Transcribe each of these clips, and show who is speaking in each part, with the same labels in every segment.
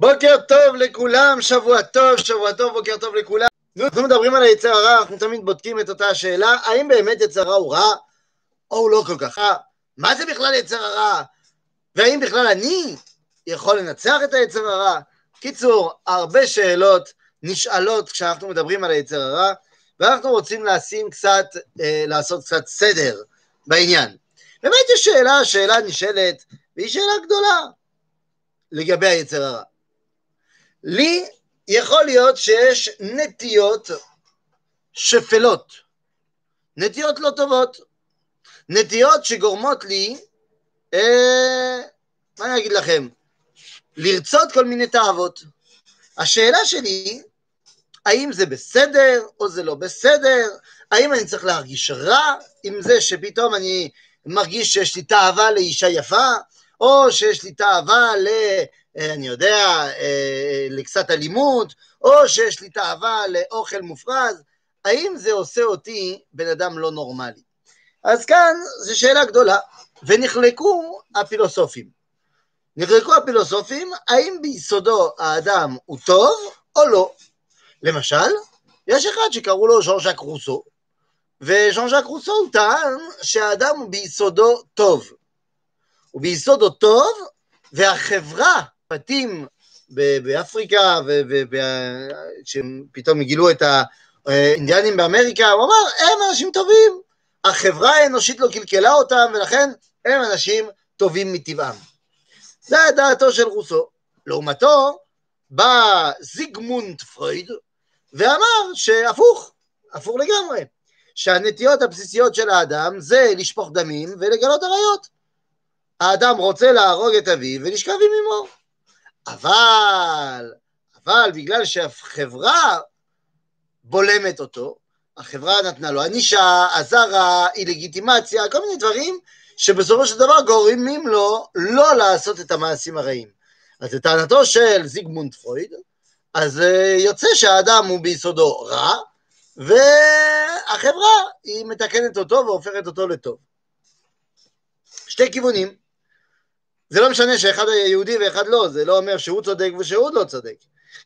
Speaker 1: בוקר טוב לכולם, שבוע טוב, שבוע טוב, בוקר טוב לכולם. אנחנו מדברים על היצר הרע, אנחנו תמיד בודקים את אותה השאלה, האם באמת יצר הרע הוא רע, או הוא לא כל כך רע? מה זה בכלל יצר הרע? והאם בכלל אני יכול לנצח את היצר הרע? קיצור, הרבה שאלות נשאלות כשאנחנו מדברים על היצר הרע, ואנחנו רוצים לשים קצת, אה, לעשות קצת סדר בעניין. באמת יש שאלה, שאלה נשאלת, והיא שאלה גדולה לגבי היצר הרע. לי יכול להיות שיש נטיות שפלות, נטיות לא טובות, נטיות שגורמות לי, אה, מה אני אגיד לכם, לרצות כל מיני תאוות. השאלה שלי, האם זה בסדר או זה לא בסדר? האם אני צריך להרגיש רע עם זה שפתאום אני מרגיש שיש לי תאווה לאישה יפה, או שיש לי תאווה ל... אני יודע, אה, לקצת אלימות, או שיש לי תאווה לאוכל מופרז, האם זה עושה אותי בן אדם לא נורמלי? אז כאן זו שאלה גדולה, ונחלקו הפילוסופים. נחלקו הפילוסופים, האם ביסודו האדם הוא טוב או לא? למשל, יש אחד שקראו לו ז'אן ז'אק רוסו, וז'אן ז'אק רוסו הוא טען שהאדם הוא ביסודו טוב. הוא ביסודו טוב, והחברה, בתים באפריקה, שפתאום גילו את האינדיאנים באמריקה, הוא אמר, הם אנשים טובים. החברה האנושית לא קלקלה אותם, ולכן הם אנשים טובים מטבעם. זה דעתו של רוסו. לעומתו, בא זיגמונד פרויד ואמר שהפוך, הפוך לגמרי, שהנטיות הבסיסיות של האדם זה לשפוך דמים ולגלות עריות. האדם רוצה להרוג את אביו ולשכב עם אמו. אבל, אבל בגלל שהחברה בולמת אותו, החברה נתנה לו ענישה, אזהרה, אי לגיטימציה, כל מיני דברים שבסופו של דבר גורמים לו לא לעשות את המעשים הרעים. אז לטענתו של זיגמונד פרויד, אז אה, יוצא שהאדם הוא ביסודו רע, והחברה היא מתקנת אותו והופכת אותו לטוב. שתי כיוונים. זה לא משנה שאחד היה יהודי ואחד לא, זה לא אומר שהוא צודק ושהוא לא צודק.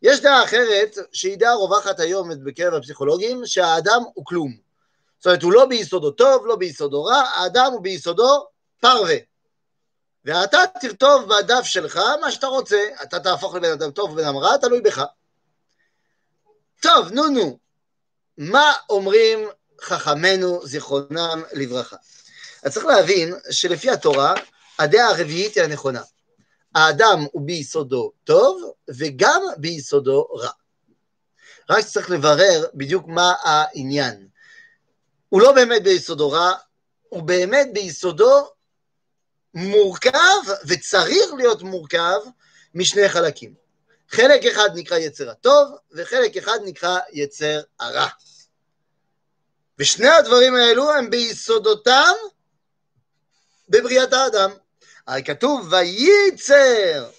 Speaker 1: יש דעה אחרת, שהיא דעה רווחת היום בקרב הפסיכולוגים, שהאדם הוא כלום. זאת אומרת, הוא לא ביסודו טוב, לא ביסודו רע, האדם הוא ביסודו פרווה. ואתה תכתוב בדף שלך מה שאתה רוצה, אתה תהפוך לבן אדם טוב ובן אדם רע, תלוי בך. טוב, נו נו, מה אומרים חכמינו זיכרונם לברכה? אז צריך להבין שלפי התורה, הדעה הרביעית היא הנכונה. האדם הוא ביסודו טוב וגם ביסודו רע. רק צריך לברר בדיוק מה העניין. הוא לא באמת ביסודו רע, הוא באמת ביסודו מורכב וצריך להיות מורכב משני חלקים. חלק אחד נקרא יצר הטוב וחלק אחד נקרא יצר הרע. ושני הדברים האלו הם ביסודותם בבריאת האדם. הרי כתוב וייצר.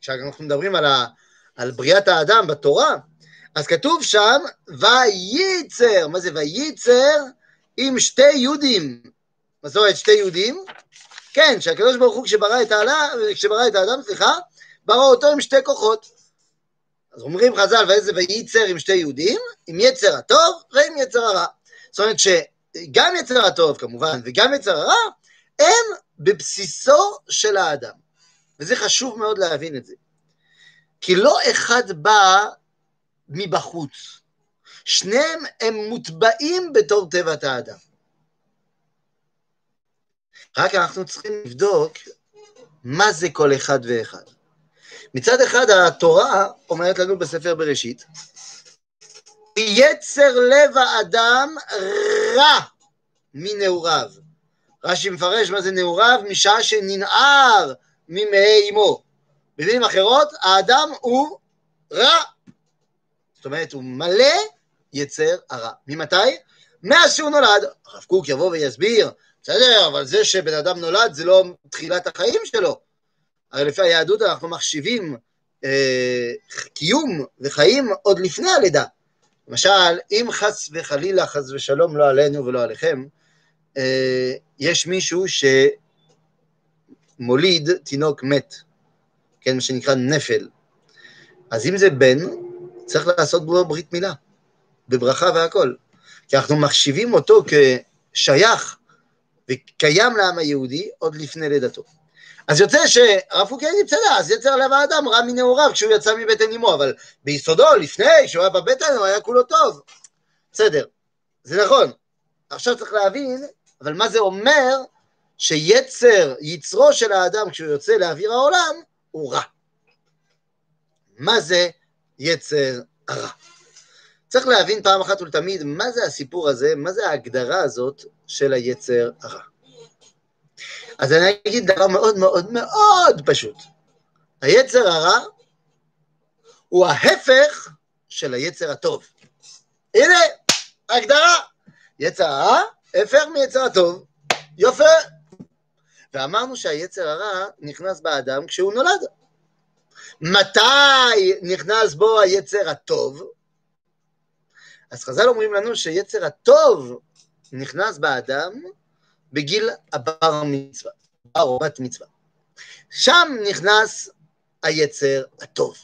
Speaker 1: כשאנחנו מדברים על, ה, על בריאת האדם בתורה, אז כתוב שם וייצר. מה זה וייצר? עם שתי יהודים. מה זאת אומרת שתי יהודים? כן, שהקדוש ברוך הוא כשברא את, העלה, כשברא את האדם, סליחה, ברא אותו עם שתי כוחות. אז אומרים חז"ל, ואיזה וייצר עם שתי יהודים, עם יצר הטוב ועם יצר הרע. זאת אומרת שגם יצר הטוב כמובן וגם יצר הרע, הם בבסיסו של האדם. וזה חשוב מאוד להבין את זה. כי לא אחד בא מבחוץ. שניהם הם מוטבעים בתור טבעת האדם. רק אנחנו צריכים לבדוק מה זה כל אחד ואחד. מצד אחד התורה אומרת לנו בספר בראשית, יצר לב האדם רע מנעוריו. רש"י מפרש מה זה נעוריו משעה שננער ממעי אמו. במילים אחרות, האדם הוא רע. זאת אומרת, הוא מלא יצר הרע. ממתי? מאז שהוא נולד. הרב קוק יבוא ויסביר, בסדר, אבל זה שבן אדם נולד זה לא תחילת החיים שלו. הרי לפי היהדות אנחנו מחשיבים אה, קיום וחיים עוד לפני הלידה. למשל, אם חס וחלילה, חס ושלום, לא עלינו ולא עליכם, יש מישהו שמוליד תינוק מת, כן, מה שנקרא נפל. אז אם זה בן, צריך לעשות בו ברית מילה, בברכה והכל. כי אנחנו מחשיבים אותו כשייך וקיים לעם היהודי עוד לפני לידתו. אז יוצא שהרב קוק יגיד, בסדר, אז יצר עליו האדם רע מנעוריו כשהוא יצא מבטן אמו, אבל ביסודו, לפני, שהוא היה בבטן, הוא היה כולו טוב. בסדר, זה נכון. עכשיו צריך להבין, אבל מה זה אומר שיצר, יצרו של האדם כשהוא יוצא לאוויר העולם, הוא רע. מה זה יצר הרע? צריך להבין פעם אחת ולתמיד מה זה הסיפור הזה, מה זה ההגדרה הזאת של היצר הרע. אז אני אגיד דבר מאוד מאוד מאוד פשוט. היצר הרע הוא ההפך של היצר הטוב. הנה, הגדרה. יצר הרע, הפך מיצר הטוב. יופי. ואמרנו שהיצר הרע נכנס באדם כשהוא נולד. מתי נכנס בו היצר הטוב? אז חז"ל אומרים לנו שיצר הטוב נכנס באדם בגיל הבר מצווה, בר או מצווה. שם נכנס היצר הטוב.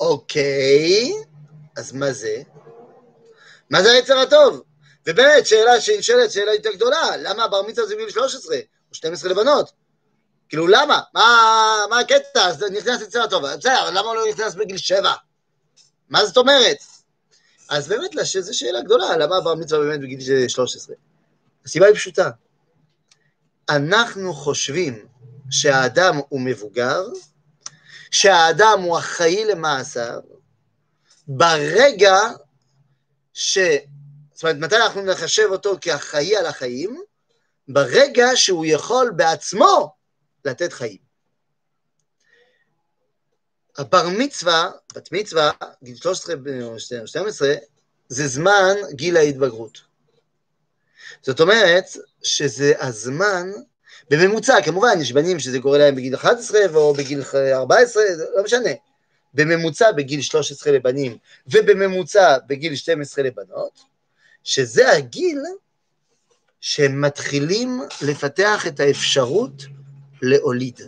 Speaker 1: אוקיי, אז מה זה? מה זה היצר הטוב? ובאמת, שאלה שנשאלת, שאלה יותר גדולה, למה הבר מצווה זה בגיל 13 או 12 לבנות? כאילו, למה? מה, מה הקטע? אז נכנס יצר הטוב. בסדר, למה הוא לא נכנס בגיל 7? מה זאת אומרת? אז באמת, זו שאלה גדולה, למה הבר מצווה באמת בגיל 13? הסיבה היא פשוטה. אנחנו חושבים שהאדם הוא מבוגר, שהאדם הוא אחראי למעשיו, ברגע ש... זאת אומרת, מתי אנחנו נחשב אותו כאחראי על החיים? ברגע שהוא יכול בעצמו לתת חיים. הבר מצווה, בת מצווה, גיל 13 או 12, זה זמן גיל ההתבגרות. זאת אומרת שזה הזמן, בממוצע, כמובן, יש בנים שזה קורה להם בגיל 11 או בגיל 14, לא משנה. בממוצע בגיל 13 לבנים ובממוצע בגיל 12 לבנות, שזה הגיל שהם מתחילים לפתח את האפשרות להוליד.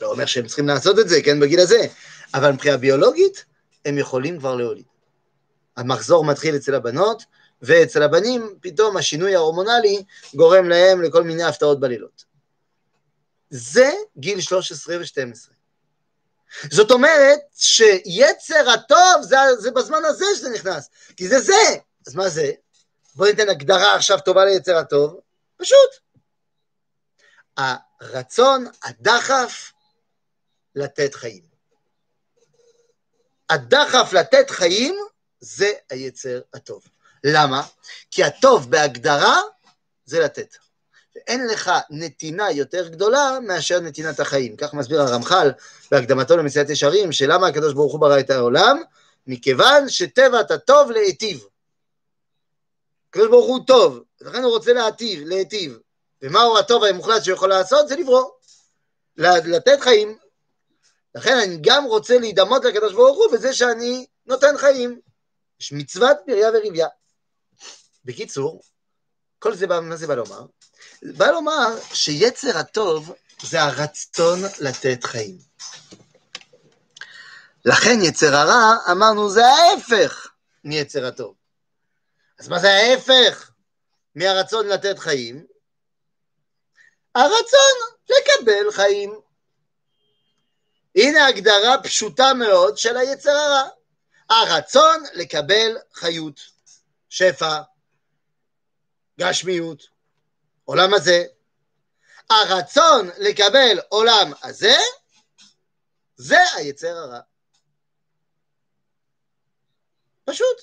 Speaker 1: לא אומר שהם צריכים לעשות את זה, כן, בגיל הזה, אבל מבחינה ביולוגית, הם יכולים כבר להוליד. המחזור מתחיל אצל הבנות, ואצל הבנים, פתאום השינוי ההורמונלי גורם להם לכל מיני הפתעות בלילות. זה גיל 13 ו-12. זאת אומרת שיצר הטוב זה, זה בזמן הזה שזה נכנס, כי זה זה. אז מה זה? בואו ניתן הגדרה עכשיו טובה ליצר הטוב, פשוט. הרצון, הדחף, לתת חיים. הדחף לתת חיים זה היצר הטוב. למה? כי הטוב בהגדרה זה לתת. ואין לך נתינה יותר גדולה מאשר נתינת החיים. כך מסביר הרמח"ל בהקדמתו למסיעת ישרים, שלמה הקדוש ברוך הוא ברא את העולם? מכיוון שטבעת הטוב להיטיב. הקדוש ברוך הוא טוב, לכן הוא רוצה להיטיב, להיטיב. ומהו הטוב המוחלט שהוא יכול לעשות? זה לברוא. לתת חיים. לכן אני גם רוצה להידמות לקדוש ברוך הוא בזה שאני נותן חיים. יש מצוות פריה וריביה. בקיצור, כל זה, מה זה בא לומר? בא לומר שיצר הטוב זה הרצון לתת חיים. לכן יצר הרע, אמרנו, זה ההפך מיצר הטוב. אז מה זה ההפך מהרצון לתת חיים? הרצון לקבל חיים. הנה הגדרה פשוטה מאוד של היצר הרע. הרצון לקבל חיות, שפע, גשמיות, עולם הזה. הרצון לקבל עולם הזה, זה היצר הרע. פשוט.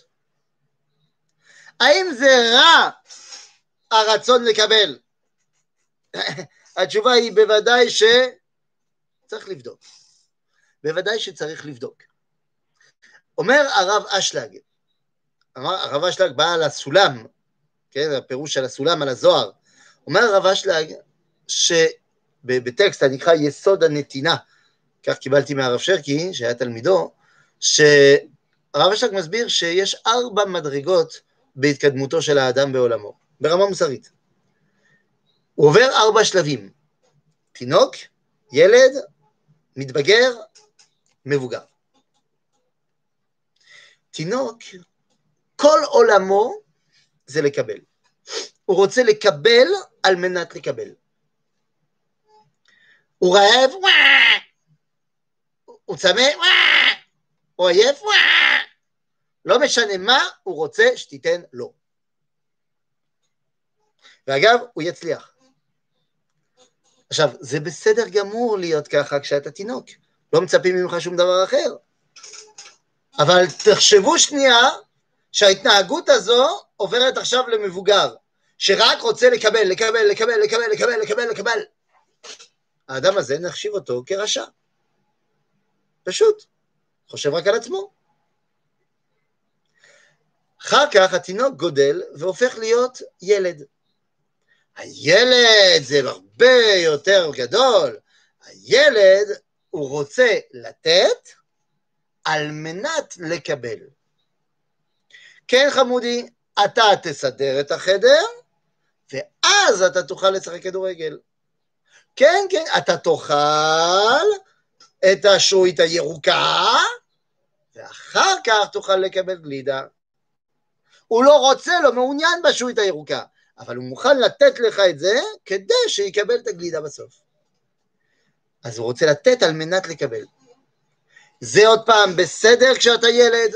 Speaker 1: האם זה רע הרצון לקבל? התשובה היא בוודאי שצריך לבדוק. בוודאי שצריך לבדוק. אומר הרב אשלג, הרב אשלג בא על הסולם, כן, הפירוש של הסולם על הזוהר, אומר הרב אשלג שבטקסט הנקרא יסוד הנתינה, כך קיבלתי מהרב שרקי, שהיה תלמידו, שהרב אשלג מסביר שיש ארבע מדרגות בהתקדמותו של האדם בעולמו, ברמה מוסרית. הוא עובר ארבע שלבים. תינוק, ילד, מתבגר, מבוגר. תינוק, כל עולמו זה לקבל. הוא רוצה לקבל על מנת לקבל. הוא רעב, הוא צמא, הוא עייף, לא משנה מה, הוא רוצה שתיתן לו. ואגב, הוא יצליח. עכשיו, זה בסדר גמור להיות ככה כשאתה תינוק, לא מצפים ממך שום דבר אחר. אבל תחשבו שנייה שההתנהגות הזו עוברת עכשיו למבוגר, שרק רוצה לקבל, לקבל, לקבל, לקבל, לקבל, לקבל, לקבל. האדם הזה נחשיב אותו כרשע. פשוט. חושב רק על עצמו. אחר כך התינוק גודל והופך להיות ילד. הילד זה הרבה יותר גדול. הילד, הוא רוצה לתת על מנת לקבל. כן, חמודי, אתה תסדר את החדר, ואז אתה תוכל לשחק כדורגל. כן, כן, אתה תאכל את השעועית הירוקה, ואחר כך תוכל לקבל גלידה. הוא לא רוצה, לא מעוניין בשעועית הירוקה, אבל הוא מוכן לתת לך את זה כדי שיקבל את הגלידה בסוף. אז הוא רוצה לתת על מנת לקבל. זה עוד פעם בסדר כשאתה ילד?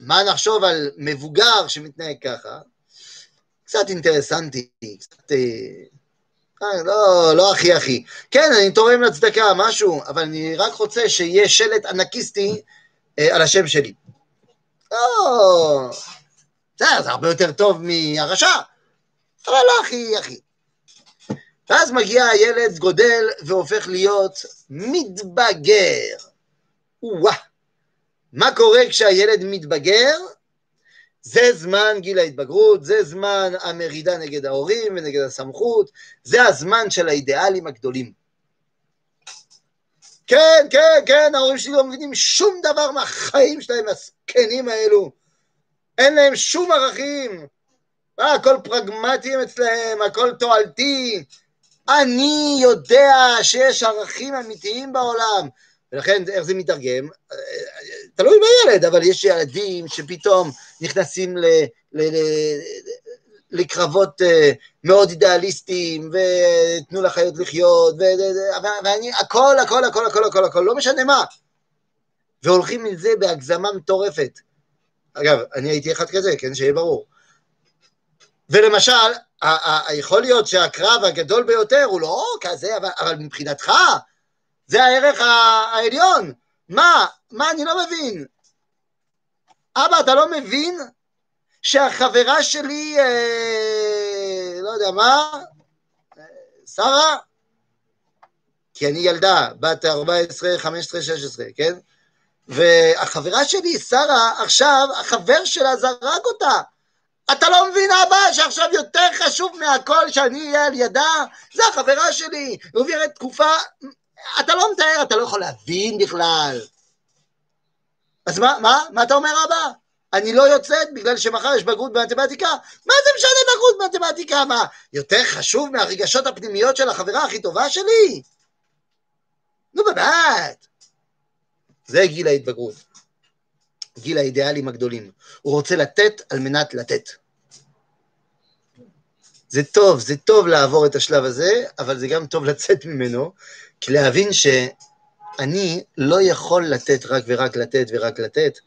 Speaker 1: מה נחשוב על מבוגר שמתנהג ככה? קצת אינטרסנטי, קצת... אה, אה, לא, לא הכי הכי. כן, אני תורם לצדקה, משהו, אבל אני רק רוצה שיהיה שלט ענקיסטי אה, על השם שלי. לא... בסדר, זה הרבה יותר טוב מהרשע, אבל לא הכי הכי. ואז מגיע הילד, גודל, והופך להיות מתבגר. וואה, מה קורה כשהילד מתבגר? זה זמן גיל ההתבגרות, זה זמן המרידה נגד ההורים ונגד הסמכות, זה הזמן של האידיאלים הגדולים. כן, כן, כן, ההורים שלי לא מבינים שום דבר מהחיים שלהם, הזקנים האלו. אין להם שום ערכים. אה, הכל פרגמטיים אצלהם, הכל תועלתי. אני יודע שיש ערכים אמיתיים בעולם. ולכן איך זה מתרגם? תלוי בילד, אבל יש ילדים שפתאום נכנסים ל, ל, ל, לקרבות אה, מאוד אידיאליסטיים, ותנו לחיות לחיות, ו, ואני, הכל, הכל, הכל, הכל, הכל, הכל, לא משנה מה. והולכים עם זה בהגזמה מטורפת. אגב, אני הייתי אחד כזה, כן, שיהיה ברור. ולמשל, יכול להיות שהקרב הגדול ביותר הוא לא כזה, אבל, אבל מבחינתך, זה הערך העליון. מה? מה אני לא מבין? אבא, אתה לא מבין שהחברה שלי, אה, לא יודע מה, שרה, כי אני ילדה, בת 14, 15, 16, כן? והחברה שלי, שרה, עכשיו, החבר שלה זרק אותה. אתה לא מבין, אבא, שעכשיו יותר חשוב מהכל שאני אהיה על ידה? זה החברה שלי, היא עוברת תקופה אתה לא מתאר, אתה לא יכול להבין בכלל. אז מה, מה, מה אתה אומר אבא? אני לא יוצאת בגלל שמחר יש בגרות במתמטיקה? מה זה משנה בגרות במתמטיקה? מה, יותר חשוב מהרגשות הפנימיות של החברה הכי טובה שלי? נו באמת. זה גיל ההתבגרות. גיל האידיאלים הגדולים. הוא רוצה לתת על מנת לתת. זה טוב, זה טוב לעבור את השלב הזה, אבל זה גם טוב לצאת ממנו, כי להבין שאני לא יכול לתת רק ורק לתת ורק לתת,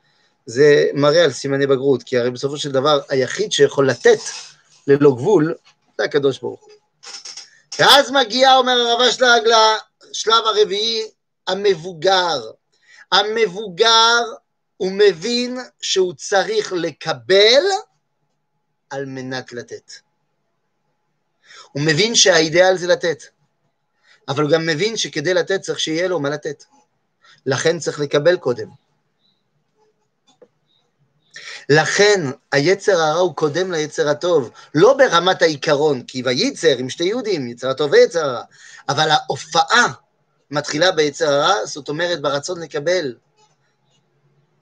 Speaker 1: זה מראה על סימני בגרות, כי הרי בסופו של דבר היחיד שיכול לתת ללא גבול, זה הקדוש ברוך הוא. ואז מגיע, אומר הרב אשלג, לשלב הרביעי, המבוגר. המבוגר, הוא מבין שהוא צריך לקבל על מנת לתת. הוא מבין שהאידאל זה לתת. אבל הוא גם מבין שכדי לתת צריך שיהיה לו מה לתת. לכן צריך לקבל קודם. לכן היצר הרע הוא קודם ליצר הטוב, לא ברמת העיקרון, כי וייצר עם שתי יהודים, יצר הטוב ויצר הרע, אבל ההופעה מתחילה ביצר הרע, זאת אומרת ברצון לקבל.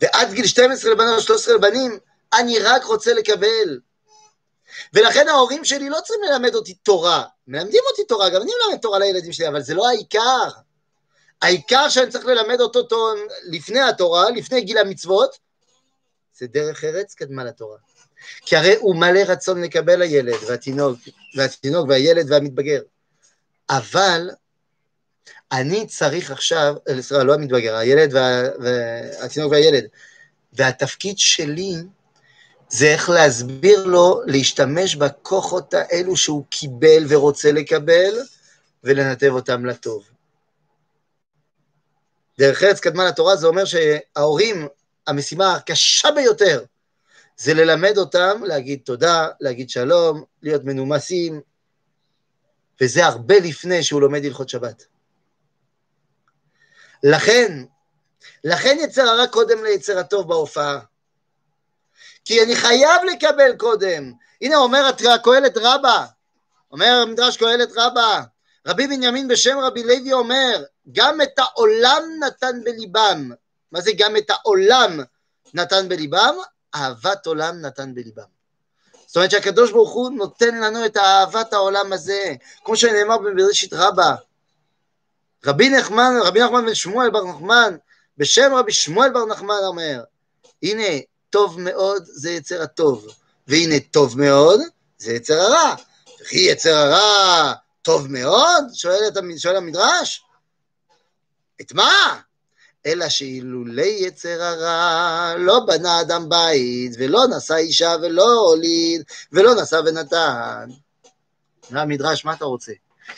Speaker 1: ועד גיל 12 לבנות, 13 לבנים, אני רק רוצה לקבל. ולכן ההורים שלי לא צריכים ללמד אותי תורה. מלמדים אותי תורה, גם אני מלמד תורה לילדים שלי, אבל זה לא העיקר. העיקר שאני צריך ללמד אותו טון לפני התורה, לפני גיל המצוות, זה דרך ארץ קדמה לתורה. כי הרי הוא מלא רצון לקבל הילד והתינוק, והתינוק והילד והמתבגר. אבל אני צריך עכשיו, סליחה, לא המתבגר, הילד וה, והתינוק והילד, והתפקיד שלי זה איך להסביר לו להשתמש בכוחות האלו שהוא קיבל ורוצה לקבל, ולנתב אותם לטוב. דרך ארץ קדמה לתורה זה אומר שההורים, המשימה הקשה ביותר זה ללמד אותם להגיד תודה, להגיד שלום, להיות מנומסים, וזה הרבה לפני שהוא לומד הלכות שבת. לכן, לכן יצר הרע קודם ליצר הטוב בהופעה. כי אני חייב לקבל קודם. הנה אומר הקהלת רבה, אומר מדרש קהלת רבה, רבי בנימין בשם רבי לוי אומר, גם את העולם נתן בליבם. מה זה גם את העולם נתן בליבם? אהבת עולם נתן בליבם. זאת אומרת שהקדוש ברוך הוא נותן לנו את אהבת העולם הזה, כמו שנאמר בבראשית רבה. רבי נחמן, רבי נחמן בן שמואל בר נחמן, בשם רבי שמואל בר נחמן אומר, הנה, טוב מאוד זה יצר הטוב, והנה טוב מאוד זה יצר הרע. וכי יצר הרע טוב מאוד? שואל, את, שואל המדרש. את מה? אלא שאילולי יצר הרע לא בנה אדם בית, ולא נשא אישה ולא הוליד, ולא נשא ונתן. המדרש, מה אתה רוצה?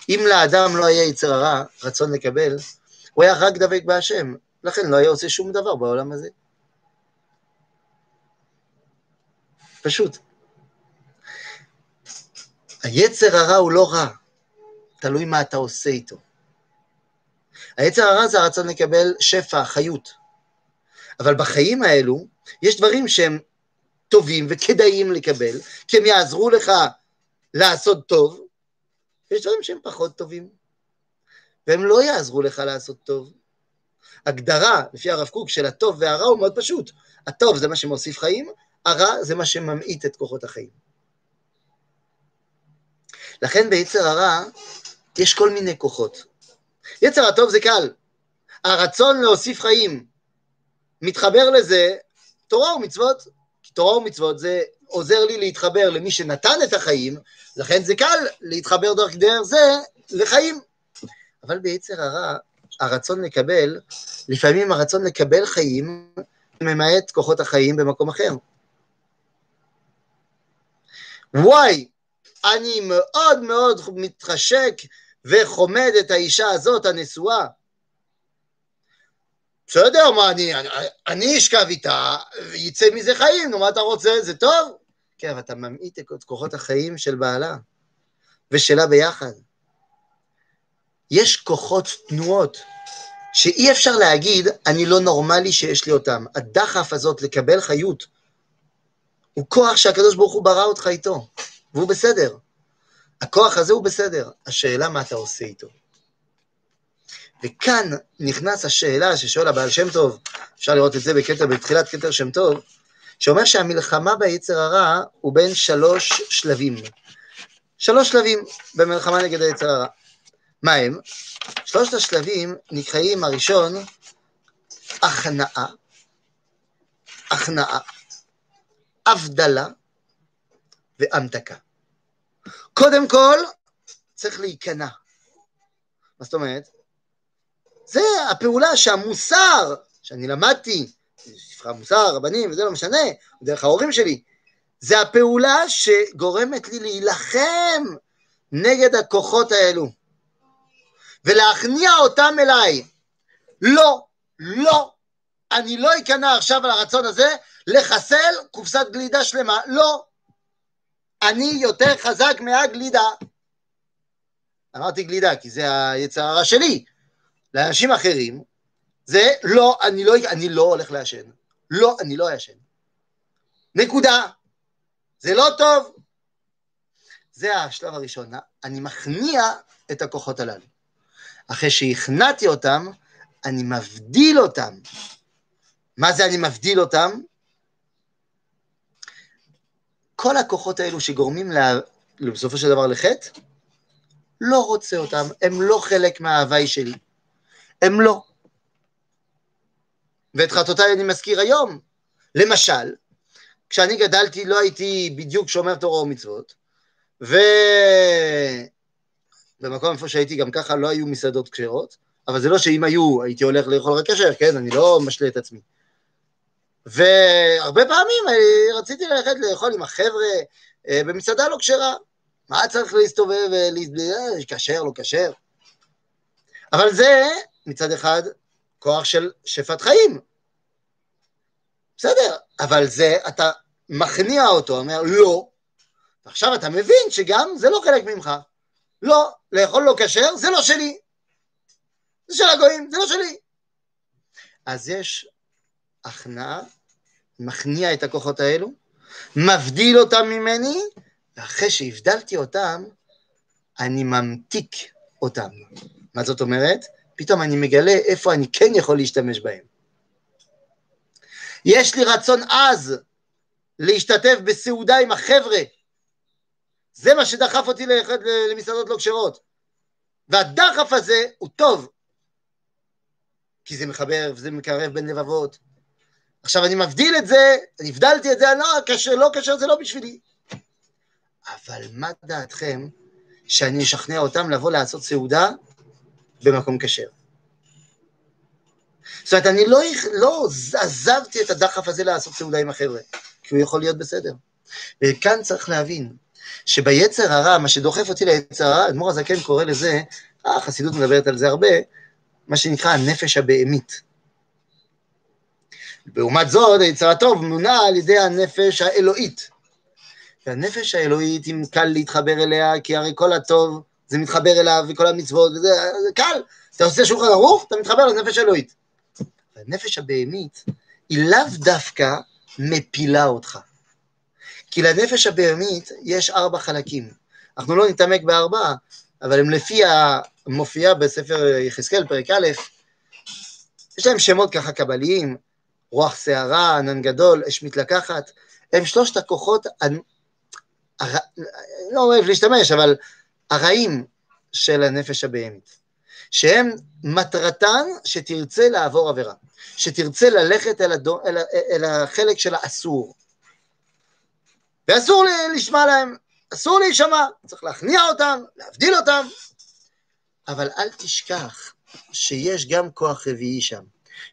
Speaker 1: אם לאדם לא היה יצר הרע, רצון לקבל, הוא היה רק דבק בהשם, לכן לא היה עושה שום דבר בעולם הזה. פשוט. היצר הרע הוא לא רע, תלוי מה אתה עושה איתו. היצר הרע זה הרצון לקבל שפע, חיות. אבל בחיים האלו, יש דברים שהם טובים וכדאיים לקבל, כי הם יעזרו לך לעשות טוב, ויש דברים שהם פחות טובים, והם לא יעזרו לך לעשות טוב. הגדרה, לפי הרב קוק, של הטוב והרע הוא מאוד פשוט. הטוב זה מה שמוסיף חיים, הרע זה מה שממעיט את כוחות החיים. לכן ביצר הרע יש כל מיני כוחות. יצר הטוב זה קל. הרצון להוסיף חיים מתחבר לזה תורה ומצוות. כי תורה ומצוות זה עוזר לי להתחבר למי שנתן את החיים, לכן זה קל להתחבר דרך דרך זה לחיים. אבל ביצר הרע, הרצון לקבל, לפעמים הרצון לקבל חיים ממעט כוחות החיים במקום אחר. וואי, אני מאוד מאוד מתחשק וחומד את האישה הזאת, הנשואה. בסדר, מה, אני, אני, אני אשכב איתה, יצא מזה חיים, נו, מה אתה רוצה, זה טוב? כן, אבל אתה ממעיט את כוחות החיים של בעלה, ושלה ביחד. יש כוחות תנועות שאי אפשר להגיד, אני לא נורמלי שיש לי אותם. הדחף הזאת לקבל חיות, הוא כוח שהקדוש ברוך הוא ברא אותך איתו, והוא בסדר. הכוח הזה הוא בסדר, השאלה מה אתה עושה איתו. וכאן נכנס השאלה ששואל הבעל שם טוב, אפשר לראות את זה בקטע, בתחילת קטע שם טוב, שאומר שהמלחמה ביצר הרע הוא בין שלוש שלבים. שלוש שלבים במלחמה נגד היצר הרע. מה הם? שלושת השלבים נקראים הראשון הכנעה, הכנעה, הבדלה והמתקה. קודם כל, צריך להיכנע. מה זאת אומרת? זה הפעולה שהמוסר, שאני למדתי, ספרי המוסר, רבנים, וזה לא משנה, דרך ההורים שלי, זה הפעולה שגורמת לי להילחם נגד הכוחות האלו, ולהכניע אותם אליי. לא, לא, אני לא אכנע עכשיו על הרצון הזה לחסל קופסת גלידה שלמה, לא. אני יותר חזק מהגלידה. אמרתי גלידה, כי זה היצר הרע שלי. לאנשים אחרים, זה לא, אני לא, אני לא הולך לעשן. לא, אני לא אעשן. נקודה. זה לא טוב. זה השלב הראשון. אני מכניע את הכוחות הללו. אחרי שהכנעתי אותם, אני מבדיל אותם. מה זה אני מבדיל אותם? כל הכוחות האלו שגורמים לה, בסופו של דבר לחטא, לא רוצה אותם, הם לא חלק מההוואי שלי. הם לא. ואת חטאותיי אני מזכיר היום. למשל, כשאני גדלתי לא הייתי בדיוק שומר תורה ומצוות, ובמקום איפה שהייתי גם ככה לא היו מסעדות כשרות, אבל זה לא שאם היו הייתי הולך לאכול רק כשר, כן? אני לא משלה את עצמי. והרבה פעמים רציתי ללכת לאכול עם החבר'ה אה, במסעדה לא כשרה. מה צריך להסתובב וכשר, אה, לא כשר? אבל זה מצד אחד כוח של שפת חיים. בסדר, אבל זה, אתה מכניע אותו, אומר לא, ועכשיו אתה מבין שגם זה לא חלק ממך. לא, לאכול לא כשר זה לא שלי. זה של הגויים, זה לא שלי. אז יש הכנעה, מכניע את הכוחות האלו, מבדיל אותם ממני, ואחרי שהבדלתי אותם, אני ממתיק אותם. מה זאת אומרת? פתאום אני מגלה איפה אני כן יכול להשתמש בהם. יש לי רצון עז להשתתף בסעודה עם החבר'ה. זה מה שדחף אותי ללכת למסעדות לא כשרות. והדחף הזה הוא טוב, כי זה מחבר וזה מקרב בין לבבות. עכשיו אני מבדיל את זה, הבדלתי את זה, לא, כשר, לא כשר זה לא בשבילי. אבל מה דעתכם שאני אשכנע אותם לבוא לעשות סעודה במקום כשר? זאת אומרת, אני לא, לא עזבתי את הדחף הזה לעשות סעודה עם החבר'ה, כי הוא יכול להיות בסדר. וכאן צריך להבין שביצר הרע, מה שדוחף אותי ליצר הרע, אדמו"ר הזקן קורא לזה, החסידות מדברת על זה הרבה, מה שנקרא הנפש הבהמית. לעומת זאת, היצר הטוב מונע על ידי הנפש האלוהית. והנפש האלוהית, אם קל להתחבר אליה, כי הרי כל הטוב זה מתחבר אליו, וכל המצוות, וזה זה קל. אתה עושה שולחן ערוך, אתה מתחבר לנפש האלוהית. והנפש הבהמית היא לאו דווקא מפילה אותך. כי לנפש הבהמית יש ארבע חלקים. אנחנו לא נתעמק בארבעה, אבל הם לפי המופיע בספר יחזקאל, פרק א', יש להם שמות ככה קבליים, רוח שערה, ענן גדול, אש מתלקחת, הם שלושת הכוחות, הר... לא אוהב להשתמש, אבל הרעים של הנפש הבהמית, שהם מטרתן שתרצה לעבור עבירה, שתרצה ללכת אל, הדו, אל, אל החלק של האסור. ואסור לשמוע להם, אסור להישמע, צריך להכניע אותם, להבדיל אותם, אבל אל תשכח שיש גם כוח רביעי שם,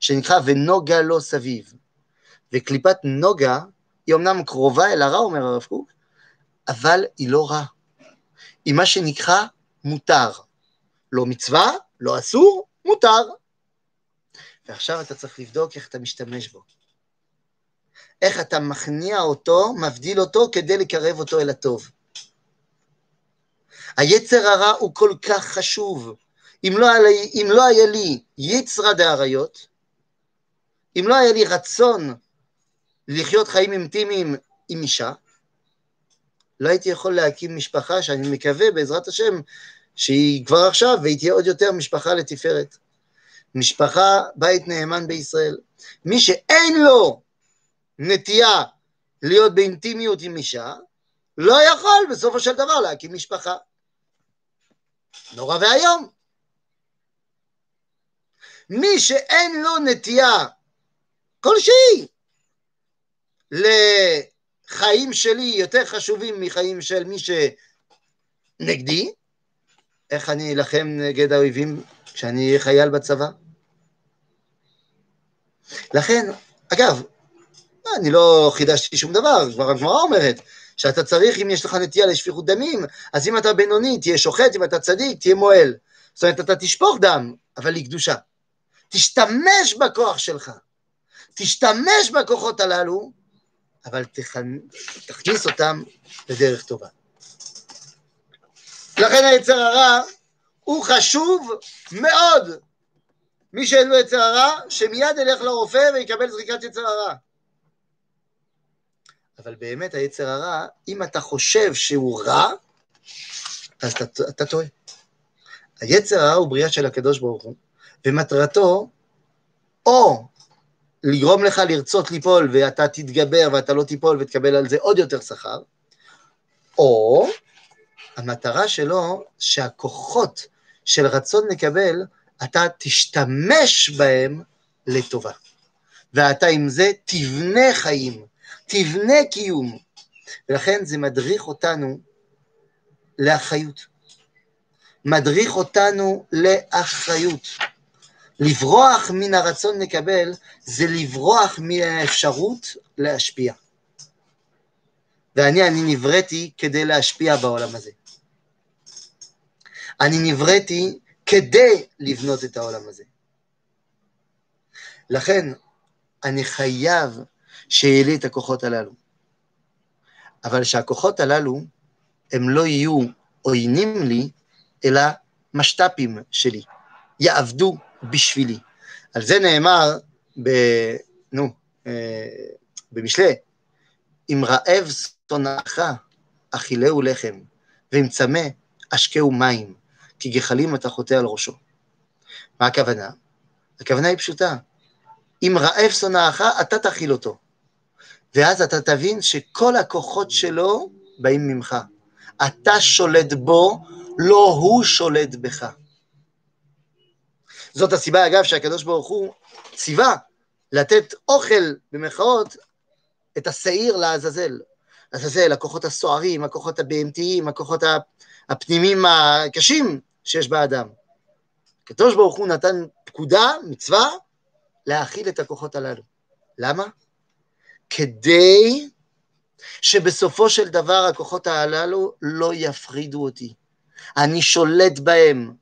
Speaker 1: שנקרא ונוגה לא סביב. וקליפת נוגה היא אמנם קרובה אל הרע, אומר הרב קוק, אבל היא לא רע. היא מה שנקרא מותר. לא מצווה, לא אסור, מותר. ועכשיו אתה צריך לבדוק איך אתה משתמש בו. איך אתה מכניע אותו, מבדיל אותו, כדי לקרב אותו אל הטוב. היצר הרע הוא כל כך חשוב. אם לא, אם לא היה לי יצרא דאריות, אם לא היה לי רצון לחיות חיים אינטימיים עם אישה, לא הייתי יכול להקים משפחה שאני מקווה בעזרת השם שהיא כבר עכשיו והיא תהיה עוד יותר משפחה לתפארת. משפחה, בית נאמן בישראל. מי שאין לו נטייה להיות באינטימיות עם אישה, לא יכול בסופו של דבר להקים משפחה. נורא ואיום. מי שאין לו נטייה כלשהי לחיים שלי יותר חשובים מחיים של מי שנגדי, איך אני אלחם נגד האויבים כשאני אהיה חייל בצבא? לכן, אגב, אני לא חידשתי שום דבר, כבר הגמרא אומרת, שאתה צריך, אם יש לך נטייה לשפיכות דמים, אז אם אתה בינוני, תהיה שוחט, אם אתה צדיק, תהיה מועל. זאת אומרת, אתה תשפוך דם, אבל היא קדושה. תשתמש בכוח שלך, תשתמש בכוחות הללו, אבל תכניס אותם לדרך טובה. לכן היצר הרע הוא חשוב מאוד. מי שאין לו יצר הרע, שמיד ילך לרופא ויקבל זריקת יצר הרע. אבל באמת היצר הרע, אם אתה חושב שהוא רע, אז אתה, אתה טועה. היצר הרע הוא בריאה של הקדוש ברוך הוא, ומטרתו או לגרום לך לרצות ליפול ואתה תתגבר ואתה לא תיפול ותקבל על זה עוד יותר שכר, או המטרה שלו שהכוחות של רצון לקבל, אתה תשתמש בהם לטובה. ואתה עם זה תבנה חיים, תבנה קיום. ולכן זה מדריך אותנו לאחריות. מדריך אותנו לאחריות. לברוח מן הרצון לקבל זה לברוח מן האפשרות להשפיע. ואני, אני נבראתי כדי להשפיע בעולם הזה. אני נבראתי כדי לבנות את העולם הזה. לכן, אני חייב שיהיה לי את הכוחות הללו. אבל שהכוחות הללו, הם לא יהיו עוינים לי, אלא משת"פים שלי, יעבדו בשבילי. על זה נאמר ב... נו, אה, במשלי, אם רעב שונאך, אכילהו לחם, ואם צמא, אשקהו מים, כי גחלים אתה חוטא על ראשו. מה הכוונה? הכוונה היא פשוטה. אם רעב שונאך, אתה תאכיל אותו. ואז אתה תבין שכל הכוחות שלו באים ממך. אתה שולט בו, לא הוא שולט בך. זאת הסיבה, אגב, שהקדוש ברוך הוא ציווה לתת אוכל, במרכאות, את השעיר לעזאזל. לעזאזל, הכוחות הסוערים, הכוחות הבהמתיים, הכוחות הפנימיים הקשים שיש באדם. הקדוש ברוך הוא נתן פקודה, מצווה, להאכיל את הכוחות הללו. למה? כדי שבסופו של דבר הכוחות הללו לא יפרידו אותי. אני שולט בהם.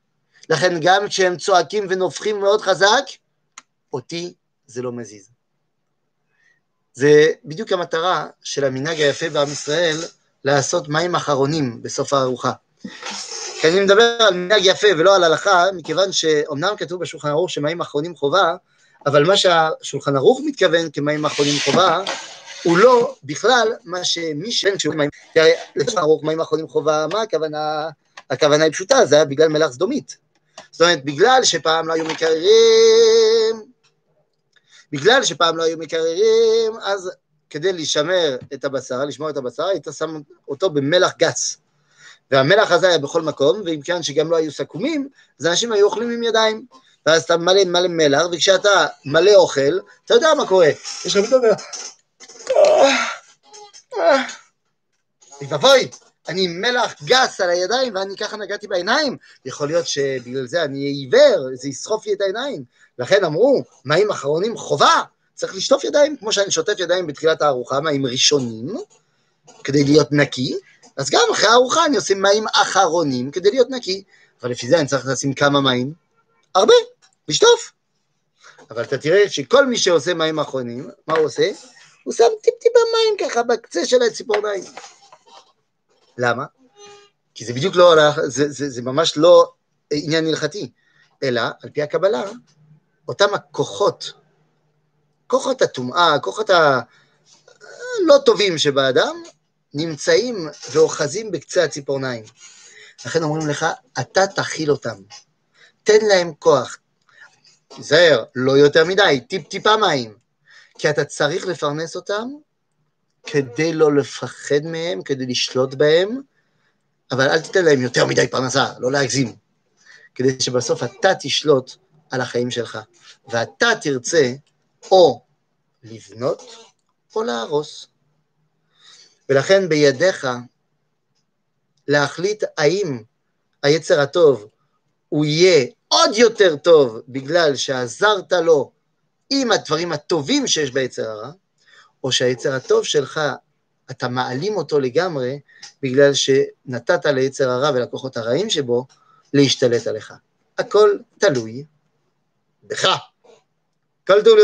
Speaker 1: לכן גם כשהם צועקים ונופחים מאוד חזק, אותי זה לא מזיז. זה בדיוק המטרה של המנהג היפה בעם ישראל לעשות מים אחרונים בסוף הארוחה. כי אני מדבר על מנהג יפה ולא על הלכה, מכיוון שאומנם כתוב בשולחן ערוך שמים אחרונים חובה, אבל מה שהשולחן ערוך מתכוון כמים אחרונים חובה, הוא לא בכלל מה שמי ש... תראה, לשולחן ערוך מים אחרונים חובה, מה הכוונה? הכוונה היא פשוטה, זה היה בגלל מלח סדומית. זאת אומרת, בגלל שפעם לא היו מקררים, בגלל שפעם לא היו מקררים, אז כדי לשמר את הבשר, לשמור את הבשר, היית שם אותו במלח גס. והמלח הזה היה בכל מקום, ואם כן שגם לא היו סכומים, אז אנשים היו אוכלים עם ידיים. ואז אתה מלא מלא מלח, וכשאתה מלא אוכל, אתה יודע מה קורה. יש לך פתאום... ואבוי, אני עם מלח גס על הידיים ואני ככה נגעתי בעיניים, יכול להיות שבגלל זה אני אהיה עיוור, זה יסחוף לי את העיניים. לכן אמרו, מים אחרונים חובה, צריך לשטוף ידיים, כמו שאני שוטף ידיים בתחילת הארוחה, מים ראשונים, כדי להיות נקי, אז גם אחרי הארוחה אני עושה מים אחרונים כדי להיות נקי, אבל לפי זה אני צריך לשים כמה מים? הרבה, לשטוף. אבל אתה תראה שכל מי שעושה מים אחרונים, מה הוא עושה? הוא שם טיפ-טיפה מים ככה בקצה של הציפורניים. למה? כי זה בדיוק לא, זה, זה, זה ממש לא עניין הלכתי, אלא על פי הקבלה, אותם הכוחות, כוחות הטומאה, הכוחות הלא טובים שבאדם, נמצאים ואוחזים בקצה הציפורניים. לכן אומרים לך, אתה תכיל אותם, תן להם כוח. תיזהר, לא יותר מדי, טיפ-טיפה מים, כי אתה צריך לפרנס אותם כדי לא לפחד מהם, כדי לשלוט בהם, אבל אל תיתן להם יותר מדי פרנסה, לא להגזים, כדי שבסוף אתה תשלוט על החיים שלך, ואתה תרצה או לבנות או להרוס. ולכן בידיך להחליט האם היצר הטוב הוא יהיה עוד יותר טוב בגלל שעזרת לו עם הדברים הטובים שיש ביצר הרע, או שהיצר הטוב שלך, אתה מעלים אותו לגמרי בגלל שנתת ליצר הרע ולכוחות הרעים שבו להשתלט עליך. הכל תלוי בך. כל טוב.